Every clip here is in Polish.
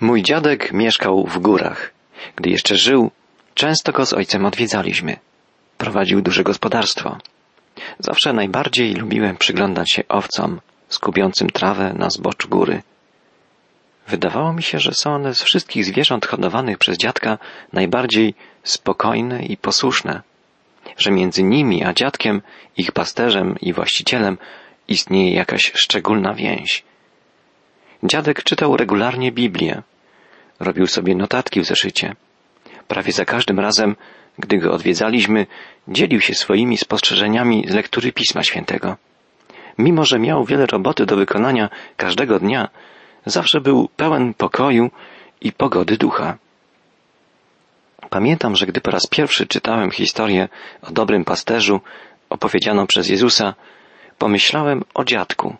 Mój dziadek mieszkał w górach. Gdy jeszcze żył, często go z ojcem odwiedzaliśmy. Prowadził duże gospodarstwo. Zawsze najbardziej lubiłem przyglądać się owcom, skubiącym trawę na zboczu góry. Wydawało mi się, że są one z wszystkich zwierząt hodowanych przez dziadka najbardziej spokojne i posłuszne, że między nimi a dziadkiem, ich pasterzem i właścicielem istnieje jakaś szczególna więź. Dziadek czytał regularnie Biblię. Robił sobie notatki w zeszycie. Prawie za każdym razem, gdy go odwiedzaliśmy, dzielił się swoimi spostrzeżeniami z lektury Pisma Świętego. Mimo, że miał wiele roboty do wykonania każdego dnia, zawsze był pełen pokoju i pogody ducha. Pamiętam, że gdy po raz pierwszy czytałem historię o dobrym pasterzu opowiedzianą przez Jezusa, pomyślałem o dziadku.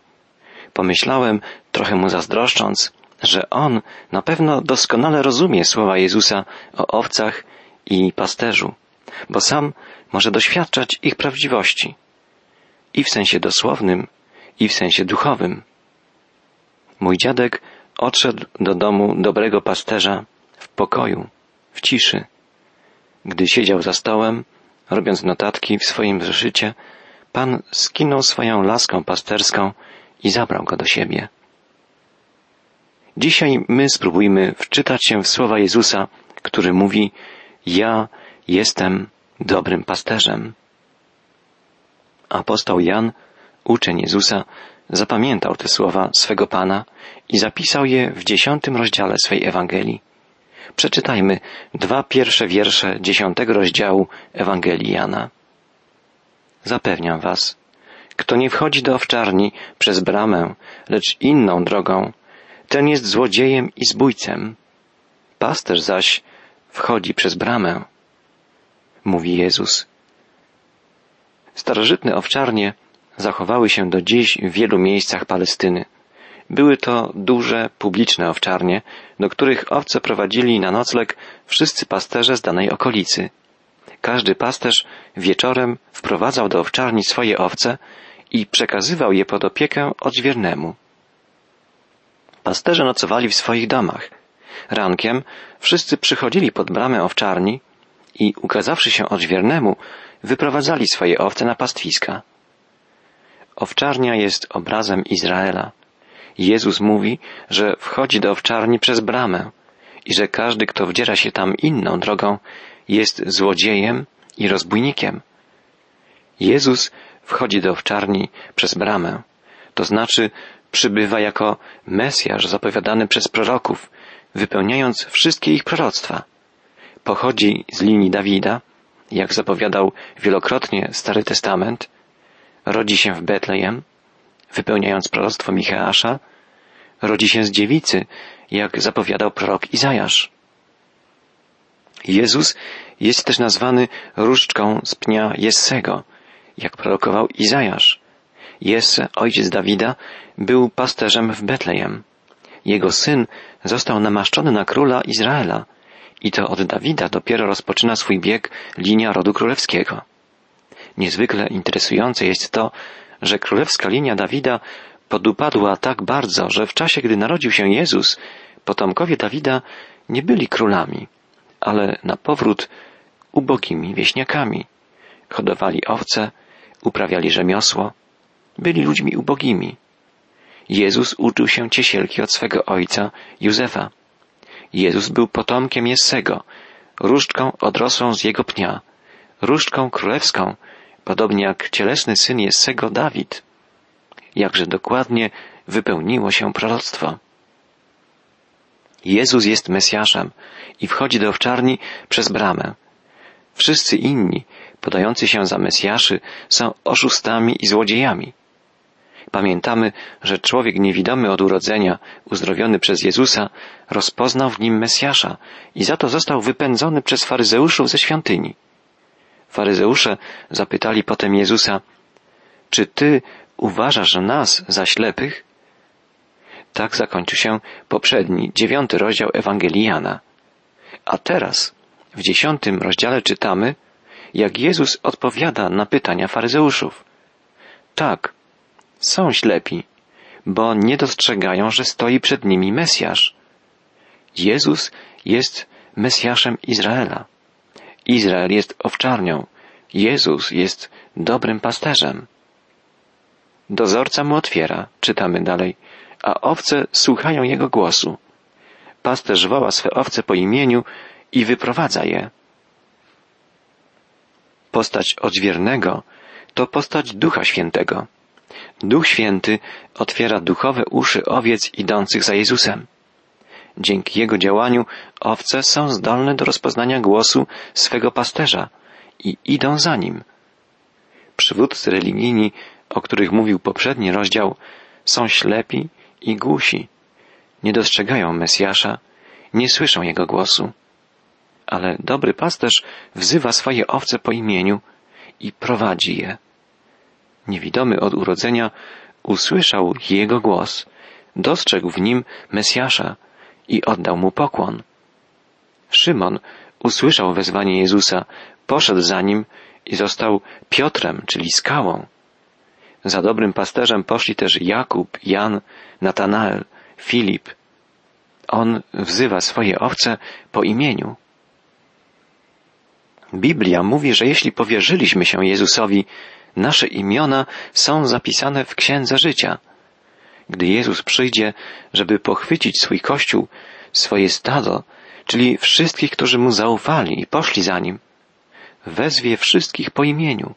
Pomyślałem, trochę mu zazdroszcząc, że on na pewno doskonale rozumie słowa Jezusa o owcach i pasterzu, bo sam może doświadczać ich prawdziwości i w sensie dosłownym, i w sensie duchowym. Mój dziadek odszedł do domu dobrego pasterza w pokoju, w ciszy. Gdy siedział za stołem, robiąc notatki w swoim zeszycie, Pan skinął swoją laską pasterską i zabrał go do siebie. Dzisiaj my spróbujmy wczytać się w słowa Jezusa, który mówi: Ja jestem dobrym pasterzem. Apostoł Jan, uczeń Jezusa, zapamiętał te słowa swego Pana i zapisał je w dziesiątym rozdziale swej Ewangelii. Przeczytajmy dwa pierwsze wiersze dziesiątego rozdziału Ewangelii Jana. Zapewniam was, kto nie wchodzi do owczarni przez bramę, lecz inną drogą, ten jest złodziejem i zbójcem. Pasterz zaś wchodzi przez bramę, mówi Jezus. Starożytne owczarnie zachowały się do dziś w wielu miejscach Palestyny. Były to duże, publiczne owczarnie, do których owce prowadzili na nocleg wszyscy pasterze z danej okolicy. Każdy pasterz wieczorem wprowadzał do owczarni swoje owce i przekazywał je pod opiekę odźwiernemu. Pasterze nocowali w swoich domach. Rankiem wszyscy przychodzili pod bramę owczarni i, ukazawszy się odźwiernemu, wyprowadzali swoje owce na pastwiska. Owczarnia jest obrazem Izraela. Jezus mówi, że wchodzi do owczarni przez bramę i że każdy, kto wdziera się tam inną drogą, jest złodziejem i rozbójnikiem. Jezus wchodzi do owczarni przez bramę, to znaczy przybywa jako Mesjasz zapowiadany przez proroków, wypełniając wszystkie ich proroctwa. Pochodzi z linii Dawida, jak zapowiadał wielokrotnie Stary Testament, rodzi się w Betlejem, wypełniając proroctwo Micheasza, rodzi się z dziewicy, jak zapowiadał prorok Izajasz. Jezus jest też nazwany różdżką z pnia Jessego, jak prorokował Izajasz. Jesse, ojciec Dawida, był pasterzem w Betlejem. Jego syn został namaszczony na króla Izraela i to od Dawida dopiero rozpoczyna swój bieg linia rodu królewskiego. Niezwykle interesujące jest to, że królewska linia Dawida podupadła tak bardzo, że w czasie, gdy narodził się Jezus, potomkowie Dawida nie byli królami, ale na powrót ubogimi wieśniakami. Hodowali owce, uprawiali rzemiosło, byli ludźmi ubogimi. Jezus uczył się ciesielki od swego ojca Józefa. Jezus był potomkiem Jessego, różdżką odrosłą z jego pnia, różdżką królewską, podobnie jak cielesny syn Jessego Dawid. Jakże dokładnie wypełniło się proroctwo. Jezus jest Mesjaszem i wchodzi do owczarni przez bramę. Wszyscy inni, podający się za Mesjaszy, są oszustami i złodziejami. Pamiętamy, że człowiek niewidomy od urodzenia, uzdrowiony przez Jezusa, rozpoznał w nim Mesjasza i za to został wypędzony przez faryzeuszów ze świątyni. Faryzeusze zapytali potem Jezusa, czy ty uważasz nas za ślepych? Tak zakończył się poprzedni, dziewiąty rozdział Ewangelii Jana. A teraz, w dziesiątym rozdziale czytamy, jak Jezus odpowiada na pytania faryzeuszów. Tak, są ślepi, bo nie dostrzegają, że stoi przed nimi Mesjasz. Jezus jest Mesjaszem Izraela. Izrael jest owczarnią. Jezus jest dobrym pasterzem. Dozorca mu otwiera, czytamy dalej, a owce słuchają jego głosu. Pasterz woła swe owce po imieniu i wyprowadza je. Postać odźwiernego to postać Ducha Świętego. Duch Święty otwiera duchowe uszy owiec idących za Jezusem. Dzięki jego działaniu owce są zdolne do rozpoznania głosu swego pasterza i idą za nim. Przywódcy religijni, o których mówił poprzedni rozdział, są ślepi i głusi. Nie dostrzegają Mesjasza, nie słyszą jego głosu. Ale dobry pasterz wzywa swoje owce po imieniu i prowadzi je. Niewidomy od urodzenia usłyszał jego głos, dostrzegł w nim Mesjasza i oddał mu pokłon. Szymon usłyszał wezwanie Jezusa, poszedł za nim i został Piotrem, czyli skałą. Za dobrym pasterzem poszli też Jakub, Jan, Natanael, Filip. On wzywa swoje owce po imieniu. Biblia mówi, że jeśli powierzyliśmy się Jezusowi, nasze imiona są zapisane w Księdze Życia. Gdy Jezus przyjdzie, żeby pochwycić swój Kościół, swoje stado, czyli wszystkich, którzy Mu zaufali i poszli za Nim, wezwie wszystkich po imieniu.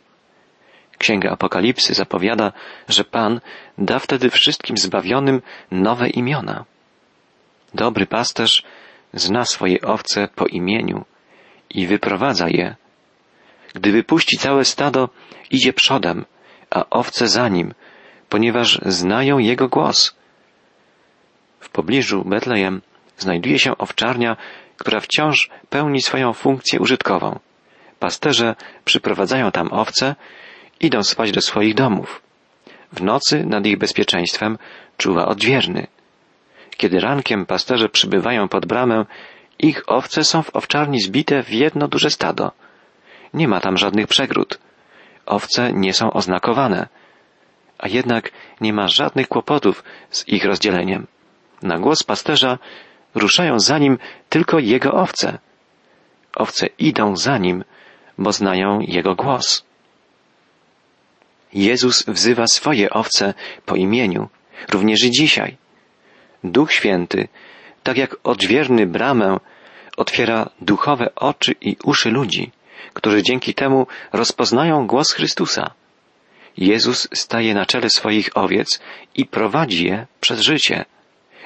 Księga Apokalipsy zapowiada, że Pan da wtedy wszystkim zbawionym nowe imiona. Dobry pasterz zna swoje owce po imieniu i wyprowadza je. Gdy wypuści całe stado, idzie przodem, a owce za nim, ponieważ znają jego głos. W pobliżu Betlejem znajduje się owczarnia, która wciąż pełni swoją funkcję użytkową. Pasterze przyprowadzają tam owce, idą spać do swoich domów. W nocy nad ich bezpieczeństwem czuwa odźwierny. Kiedy rankiem pasterze przybywają pod bramę, ich owce są w owczarni zbite w jedno duże stado. Nie ma tam żadnych przegród. Owce nie są oznakowane, a jednak nie ma żadnych kłopotów z ich rozdzieleniem. Na głos pasterza ruszają za nim tylko jego owce. Owce idą za nim, bo znają jego głos. Jezus wzywa swoje owce po imieniu, również i dzisiaj. Duch Święty, tak jak odźwierny bramę, otwiera duchowe oczy i uszy ludzi, którzy dzięki temu rozpoznają głos Chrystusa. Jezus staje na czele swoich owiec i prowadzi je przez życie.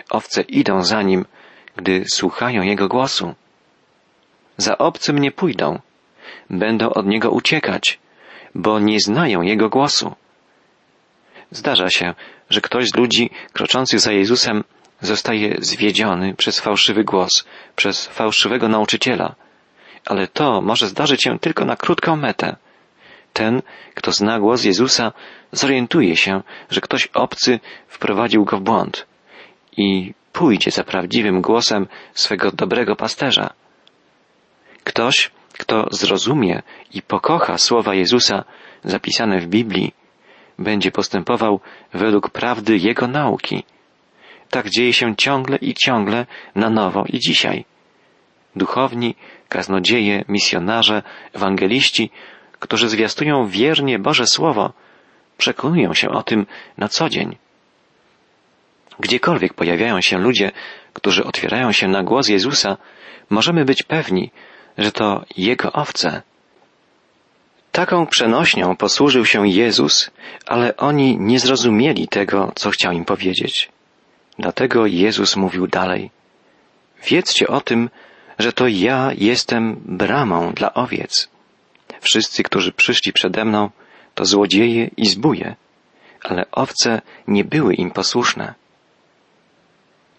Owce idą za nim, gdy słuchają Jego głosu. Za obcym nie pójdą, będą od Niego uciekać, bo nie znają Jego głosu. Zdarza się, że ktoś z ludzi kroczących za Jezusem zostaje zwiedziony przez fałszywy głos, przez fałszywego nauczyciela, ale to może zdarzyć się tylko na krótką metę. Ten, kto zna głos Jezusa, zorientuje się, że ktoś obcy wprowadził go w błąd i pójdzie za prawdziwym głosem swego dobrego pasterza. Ktoś, kto zrozumie i pokocha słowa Jezusa zapisane w Biblii, będzie postępował według prawdy Jego nauki. Tak dzieje się ciągle i ciągle na nowo i dzisiaj. Duchowni, kaznodzieje, misjonarze, ewangeliści, którzy zwiastują wiernie Boże Słowo, przekonują się o tym na co dzień. Gdziekolwiek pojawiają się ludzie, którzy otwierają się na głos Jezusa, możemy być pewni, że to Jego owce. Taką przenośnią posłużył się Jezus, ale oni nie zrozumieli tego, co chciał im powiedzieć. Dlatego Jezus mówił dalej. Wiedzcie o tym, że to ja jestem bramą dla owiec. Wszyscy, którzy przyszli przede mną, to złodzieje i zbóje, ale owce nie były im posłuszne.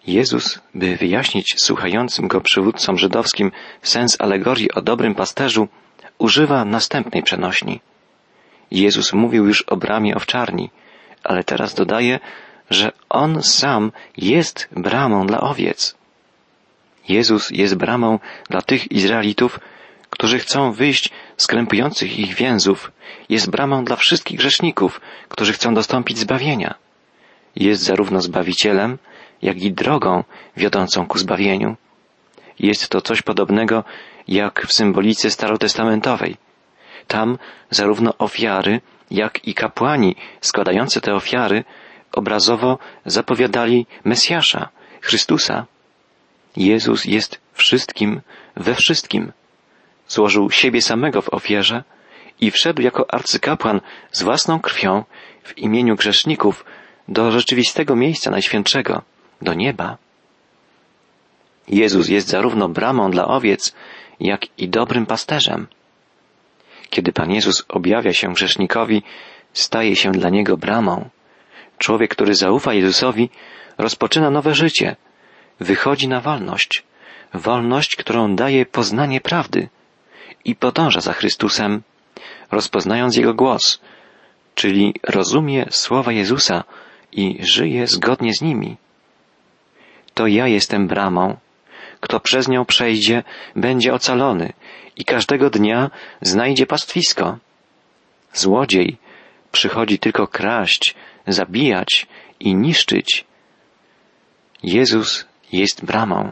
Jezus, by wyjaśnić słuchającym go przywódcom żydowskim sens alegorii o dobrym pasterzu, używa następnej przenośni. Jezus mówił już o bramie owczarni, ale teraz dodaje, że On sam jest bramą dla owiec. Jezus jest bramą dla tych Izraelitów, którzy chcą wyjść z krępujących ich więzów, jest bramą dla wszystkich grzeszników, którzy chcą dostąpić zbawienia. Jest zarówno Zbawicielem, jak i drogą wiodącą ku zbawieniu. jest to coś podobnego jak w symbolice starotestamentowej. Tam zarówno ofiary, jak i kapłani składający te ofiary obrazowo zapowiadali Mesjasza, Chrystusa. Jezus jest wszystkim we wszystkim. Złożył siebie samego w ofierze i wszedł jako arcykapłan z własną krwią w imieniu grzeszników do rzeczywistego miejsca najświętszego, do nieba. Jezus jest zarówno bramą dla owiec, jak i dobrym pasterzem. Kiedy Pan Jezus objawia się grzesznikowi, staje się dla niego bramą. Człowiek, który zaufa Jezusowi, rozpoczyna nowe życie, wychodzi na wolność, wolność, którą daje poznanie prawdy i podąża za Chrystusem, rozpoznając Jego głos, czyli rozumie słowa Jezusa i żyje zgodnie z nimi. To ja jestem bramą. Kto przez nią przejdzie, będzie ocalony i każdego dnia znajdzie pastwisko. Złodziej przychodzi tylko kraść, zabijać i niszczyć. Jezus jest bramą.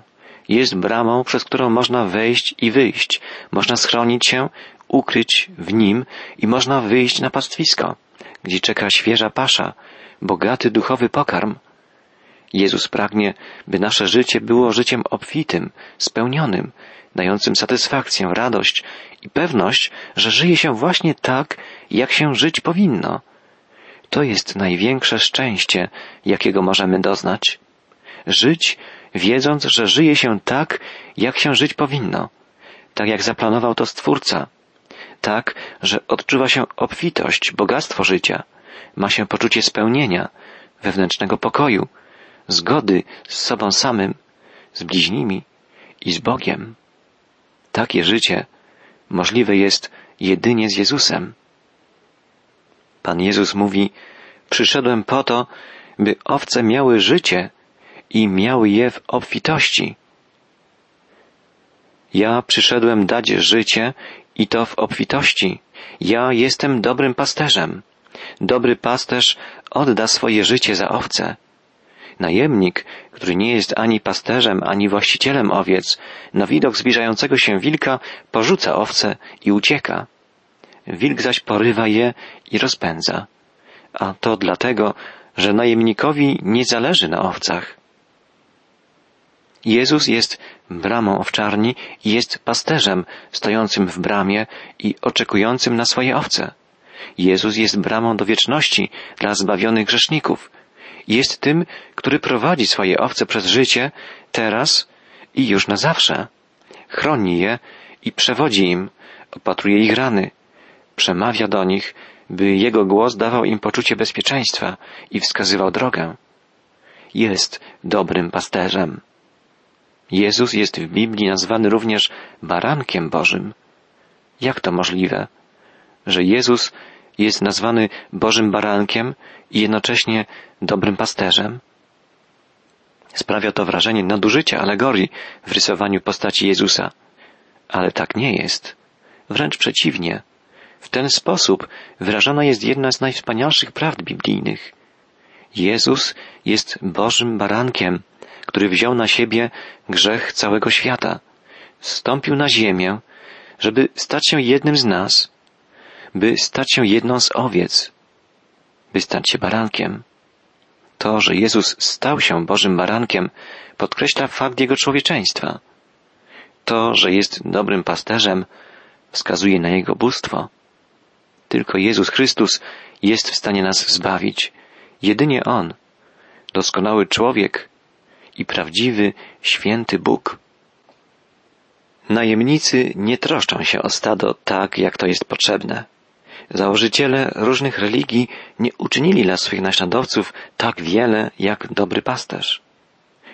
Jest bramą, przez którą można wejść i wyjść. Można schronić się, ukryć w nim i można wyjść na pastwisko, gdzie czeka świeża pasza, bogaty duchowy pokarm. Jezus pragnie, by nasze życie było życiem obfitym, spełnionym, dającym satysfakcję, radość i pewność, że żyje się właśnie tak, jak się żyć powinno. To jest największe szczęście, jakiego możemy doznać. Żyć, wiedząc, że żyje się tak, jak się żyć powinno, tak jak zaplanował to Stwórca, tak, że odczuwa się obfitość, bogactwo życia, ma się poczucie spełnienia, wewnętrznego pokoju, zgody z sobą samym, z bliźnimi i z Bogiem. Takie życie możliwe jest jedynie z Jezusem. Pan Jezus mówi, przyszedłem po to, by owce miały życie i miały je w obfitości. Ja przyszedłem dać życie i to w obfitości. Ja jestem dobrym pasterzem. Dobry pasterz odda swoje życie za owce. Najemnik, który nie jest ani pasterzem, ani właścicielem owiec, na widok zbliżającego się wilka porzuca owce i ucieka. Wilk zaś porywa je i rozpędza. A to dlatego, że najemnikowi nie zależy na owcach. Jezus jest bramą owczarni i jest pasterzem stojącym w bramie i oczekującym na swoje owce. Jezus jest bramą do wieczności dla zbawionych grzeszników. Jest tym, który prowadzi swoje owce przez życie, teraz i już na zawsze. Chroni je i przewodzi im, opatruje ich rany, przemawia do nich, by jego głos dawał im poczucie bezpieczeństwa i wskazywał drogę. Jest dobrym pasterzem. Jezus jest w Biblii nazwany również barankiem Bożym. Jak to możliwe, że Jezus jest nazwany Bożym barankiem i jednocześnie dobrym pasterzem? Sprawia to wrażenie nadużycia alegorii w rysowaniu postaci Jezusa. Ale tak nie jest. Wręcz przeciwnie. W ten sposób wyrażona jest jedna z najwspanialszych prawd biblijnych. Jezus jest Bożym barankiem, który wziął na siebie grzech całego świata. Stąpił na ziemię, żeby stać się jednym z nas, by stać się jedną z owiec, by stać się barankiem. To, że Jezus stał się Bożym barankiem, podkreśla fakt Jego człowieczeństwa. To, że jest dobrym pasterzem, wskazuje na Jego bóstwo. Tylko Jezus Chrystus jest w stanie nas zbawić. Jedynie On, doskonały człowiek i prawdziwy, święty Bóg. Najemnicy nie troszczą się o stado tak, jak to jest potrzebne. Założyciele różnych religii nie uczynili dla swoich naśladowców tak wiele jak dobry pasterz.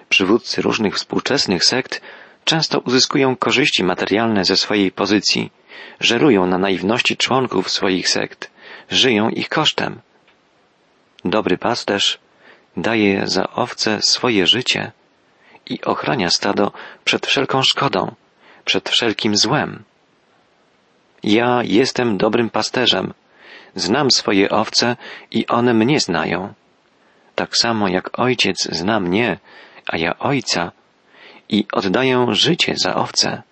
Przywódcy różnych współczesnych sekt często uzyskują korzyści materialne ze swojej pozycji, żerują na naiwności członków swoich sekt, żyją ich kosztem. Dobry pasterz daje za owce swoje życie i ochrania stado przed wszelką szkodą, przed wszelkim złem. Ja jestem dobrym pasterzem, znam swoje owce i one mnie znają. Tak samo jak ojciec zna mnie, a ja ojca, i oddaję życie za owce.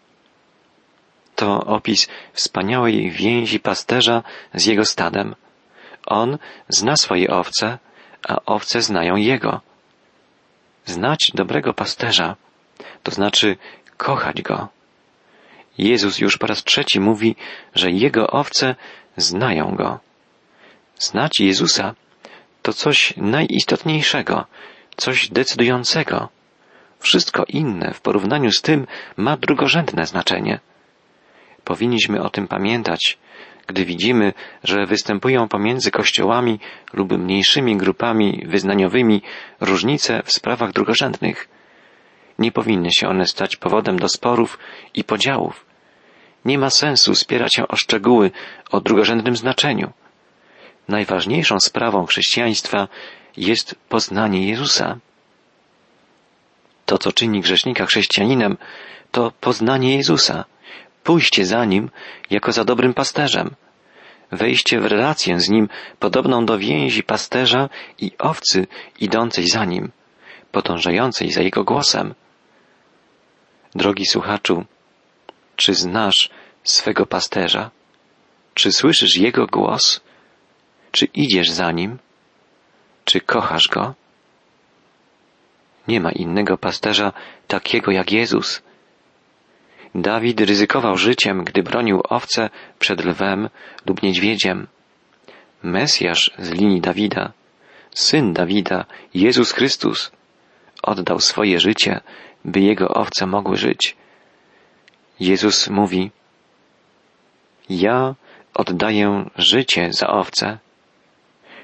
To opis wspaniałej więzi pasterza z jego stadem. On zna swoje owce, a owce znają jego. Znać dobrego pasterza, to znaczy kochać go. Jezus już po raz trzeci mówi, że jego owce znają go. Znać Jezusa to coś najistotniejszego, coś decydującego. Wszystko inne w porównaniu z tym ma drugorzędne znaczenie. Powinniśmy o tym pamiętać, gdy widzimy, że występują pomiędzy kościołami lub mniejszymi grupami wyznaniowymi różnice w sprawach drugorzędnych. Nie powinny się one stać powodem do sporów i podziałów. Nie ma sensu spierać się o szczegóły o drugorzędnym znaczeniu. Najważniejszą sprawą chrześcijaństwa jest poznanie Jezusa. To, co czyni grzesznika chrześcijaninem, to poznanie Jezusa, pójście za Nim jako za dobrym pasterzem, wejście w relację z Nim podobną do więzi pasterza i owcy idącej za Nim, podążającej za Jego głosem. Drogi słuchaczu, czy znasz swego pasterza? Czy słyszysz Jego głos? Czy idziesz za Nim? Czy kochasz Go? Nie ma innego pasterza takiego jak Jezus. Dawid ryzykował życiem, gdy bronił owce przed lwem lub niedźwiedziem. Mesjasz z linii Dawida, syn Dawida, Jezus Chrystus, oddał swoje życie, by jego owce mogły żyć. Jezus mówi, ja oddaję życie za owce.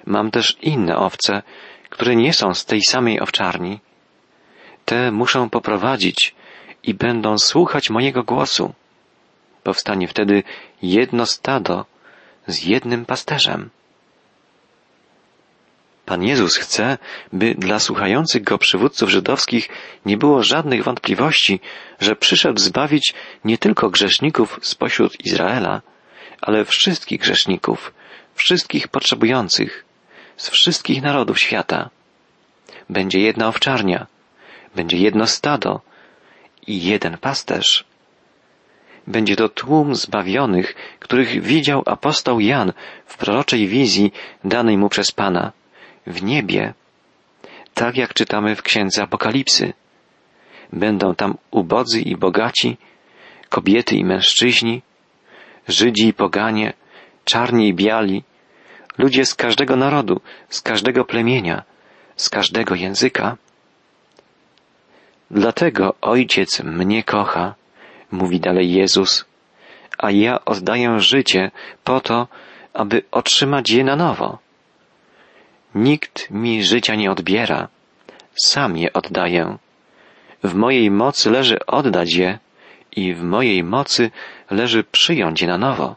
Mam też inne owce, które nie są z tej samej owczarni. Te muszę poprowadzić i będą słuchać mojego głosu. Powstanie wtedy jedno stado z jednym pasterzem. Pan Jezus chce, by dla słuchających go przywódców żydowskich nie było żadnych wątpliwości, że przyszedł zbawić nie tylko grzeszników spośród Izraela, ale wszystkich grzeszników, wszystkich potrzebujących, z wszystkich narodów świata. Będzie jedna owczarnia, będzie jedno stado i jeden pasterz. Będzie to tłum zbawionych, których widział apostoł Jan w proroczej wizji danej mu przez Pana w niebie, tak jak czytamy w księdze Apokalipsy. Będą tam ubodzy i bogaci, kobiety i mężczyźni, Żydzi i poganie, czarni i biali, ludzie z każdego narodu, z każdego plemienia, z każdego języka. Dlatego Ojciec mnie kocha, mówi dalej Jezus, a ja oddaję życie po to, aby otrzymać je na nowo. Nikt mi życia nie odbiera, sam je oddaję. W mojej mocy leży oddać je i w mojej mocy leży przyjąć je na nowo.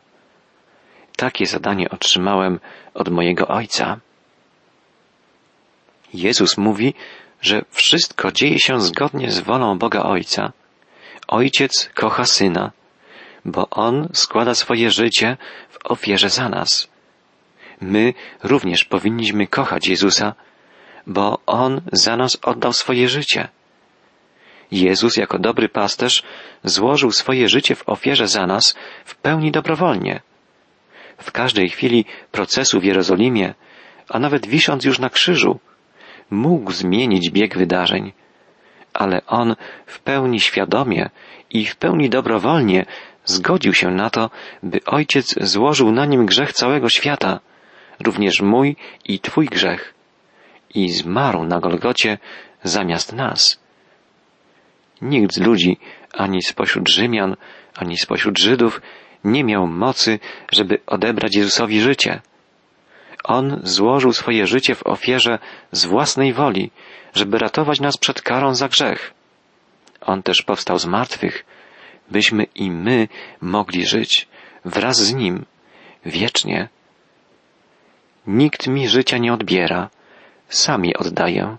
Takie zadanie otrzymałem od mojego Ojca. Jezus mówi, że wszystko dzieje się zgodnie z wolą Boga Ojca. Ojciec kocha Syna, bo On składa swoje życie w ofierze za nas. My również powinniśmy kochać Jezusa, bo On za nas oddał swoje życie. Jezus jako dobry pasterz złożył swoje życie w ofierze za nas w pełni dobrowolnie. W każdej chwili procesu w Jerozolimie, a nawet wisząc już na krzyżu, mógł zmienić bieg wydarzeń, ale on w pełni świadomie i w pełni dobrowolnie zgodził się na to, by Ojciec złożył na nim grzech całego świata, również mój i Twój grzech, i zmarł na Golgocie zamiast nas. Nikt z ludzi, ani spośród Rzymian, ani spośród Żydów, nie miał mocy, żeby odebrać Jezusowi życie. On złożył swoje życie w ofierze z własnej woli, żeby ratować nas przed karą za grzech. On też powstał z martwych, byśmy i my mogli żyć wraz z Nim wiecznie. Nikt mi życia nie odbiera, sam je oddaję.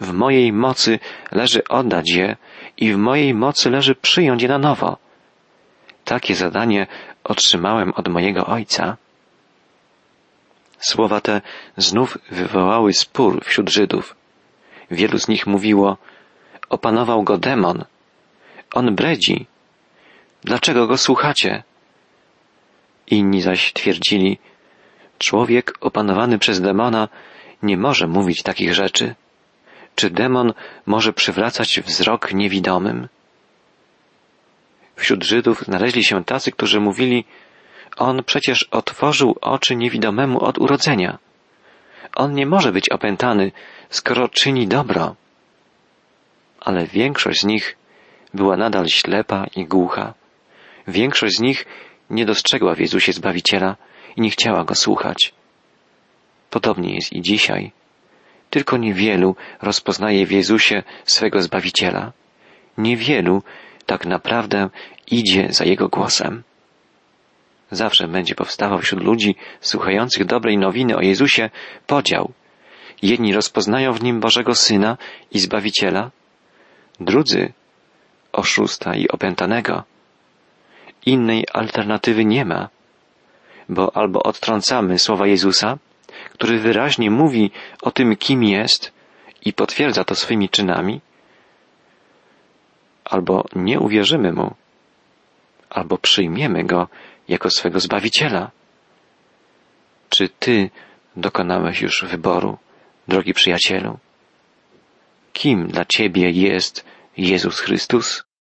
W mojej mocy leży oddać je i w mojej mocy leży przyjąć je na nowo. Takie zadanie otrzymałem od mojego Ojca. Słowa te znów wywołały spór wśród Żydów. Wielu z nich mówiło, opanował go demon, On bredzi. Dlaczego go słuchacie? Inni zaś twierdzili, człowiek opanowany przez demona nie może mówić takich rzeczy. Czy demon może przywracać wzrok niewidomym? Wśród Żydów znaleźli się tacy, którzy mówili, on przecież otworzył oczy niewidomemu od urodzenia. On nie może być opętany, skoro czyni dobro. Ale większość z nich była nadal ślepa i głucha. Większość z nich nie dostrzegła w Jezusie Zbawiciela i nie chciała Go słuchać. Podobnie jest i dzisiaj. Tylko niewielu rozpoznaje w Jezusie swego Zbawiciela. Niewielu tak naprawdę idzie za Jego głosem. Zawsze będzie powstawał wśród ludzi słuchających dobrej nowiny o Jezusie podział. Jedni rozpoznają w nim Bożego Syna i Zbawiciela, drudzy oszusta i opętanego. Innej alternatywy nie ma, bo albo odtrącamy słowa Jezusa, który wyraźnie mówi o tym, kim jest i potwierdza to swoimi czynami, albo nie uwierzymy mu, albo przyjmiemy go jako swego Zbawiciela. Czy Ty dokonałeś już wyboru, drogi przyjacielu? Kim dla Ciebie jest Jezus Chrystus?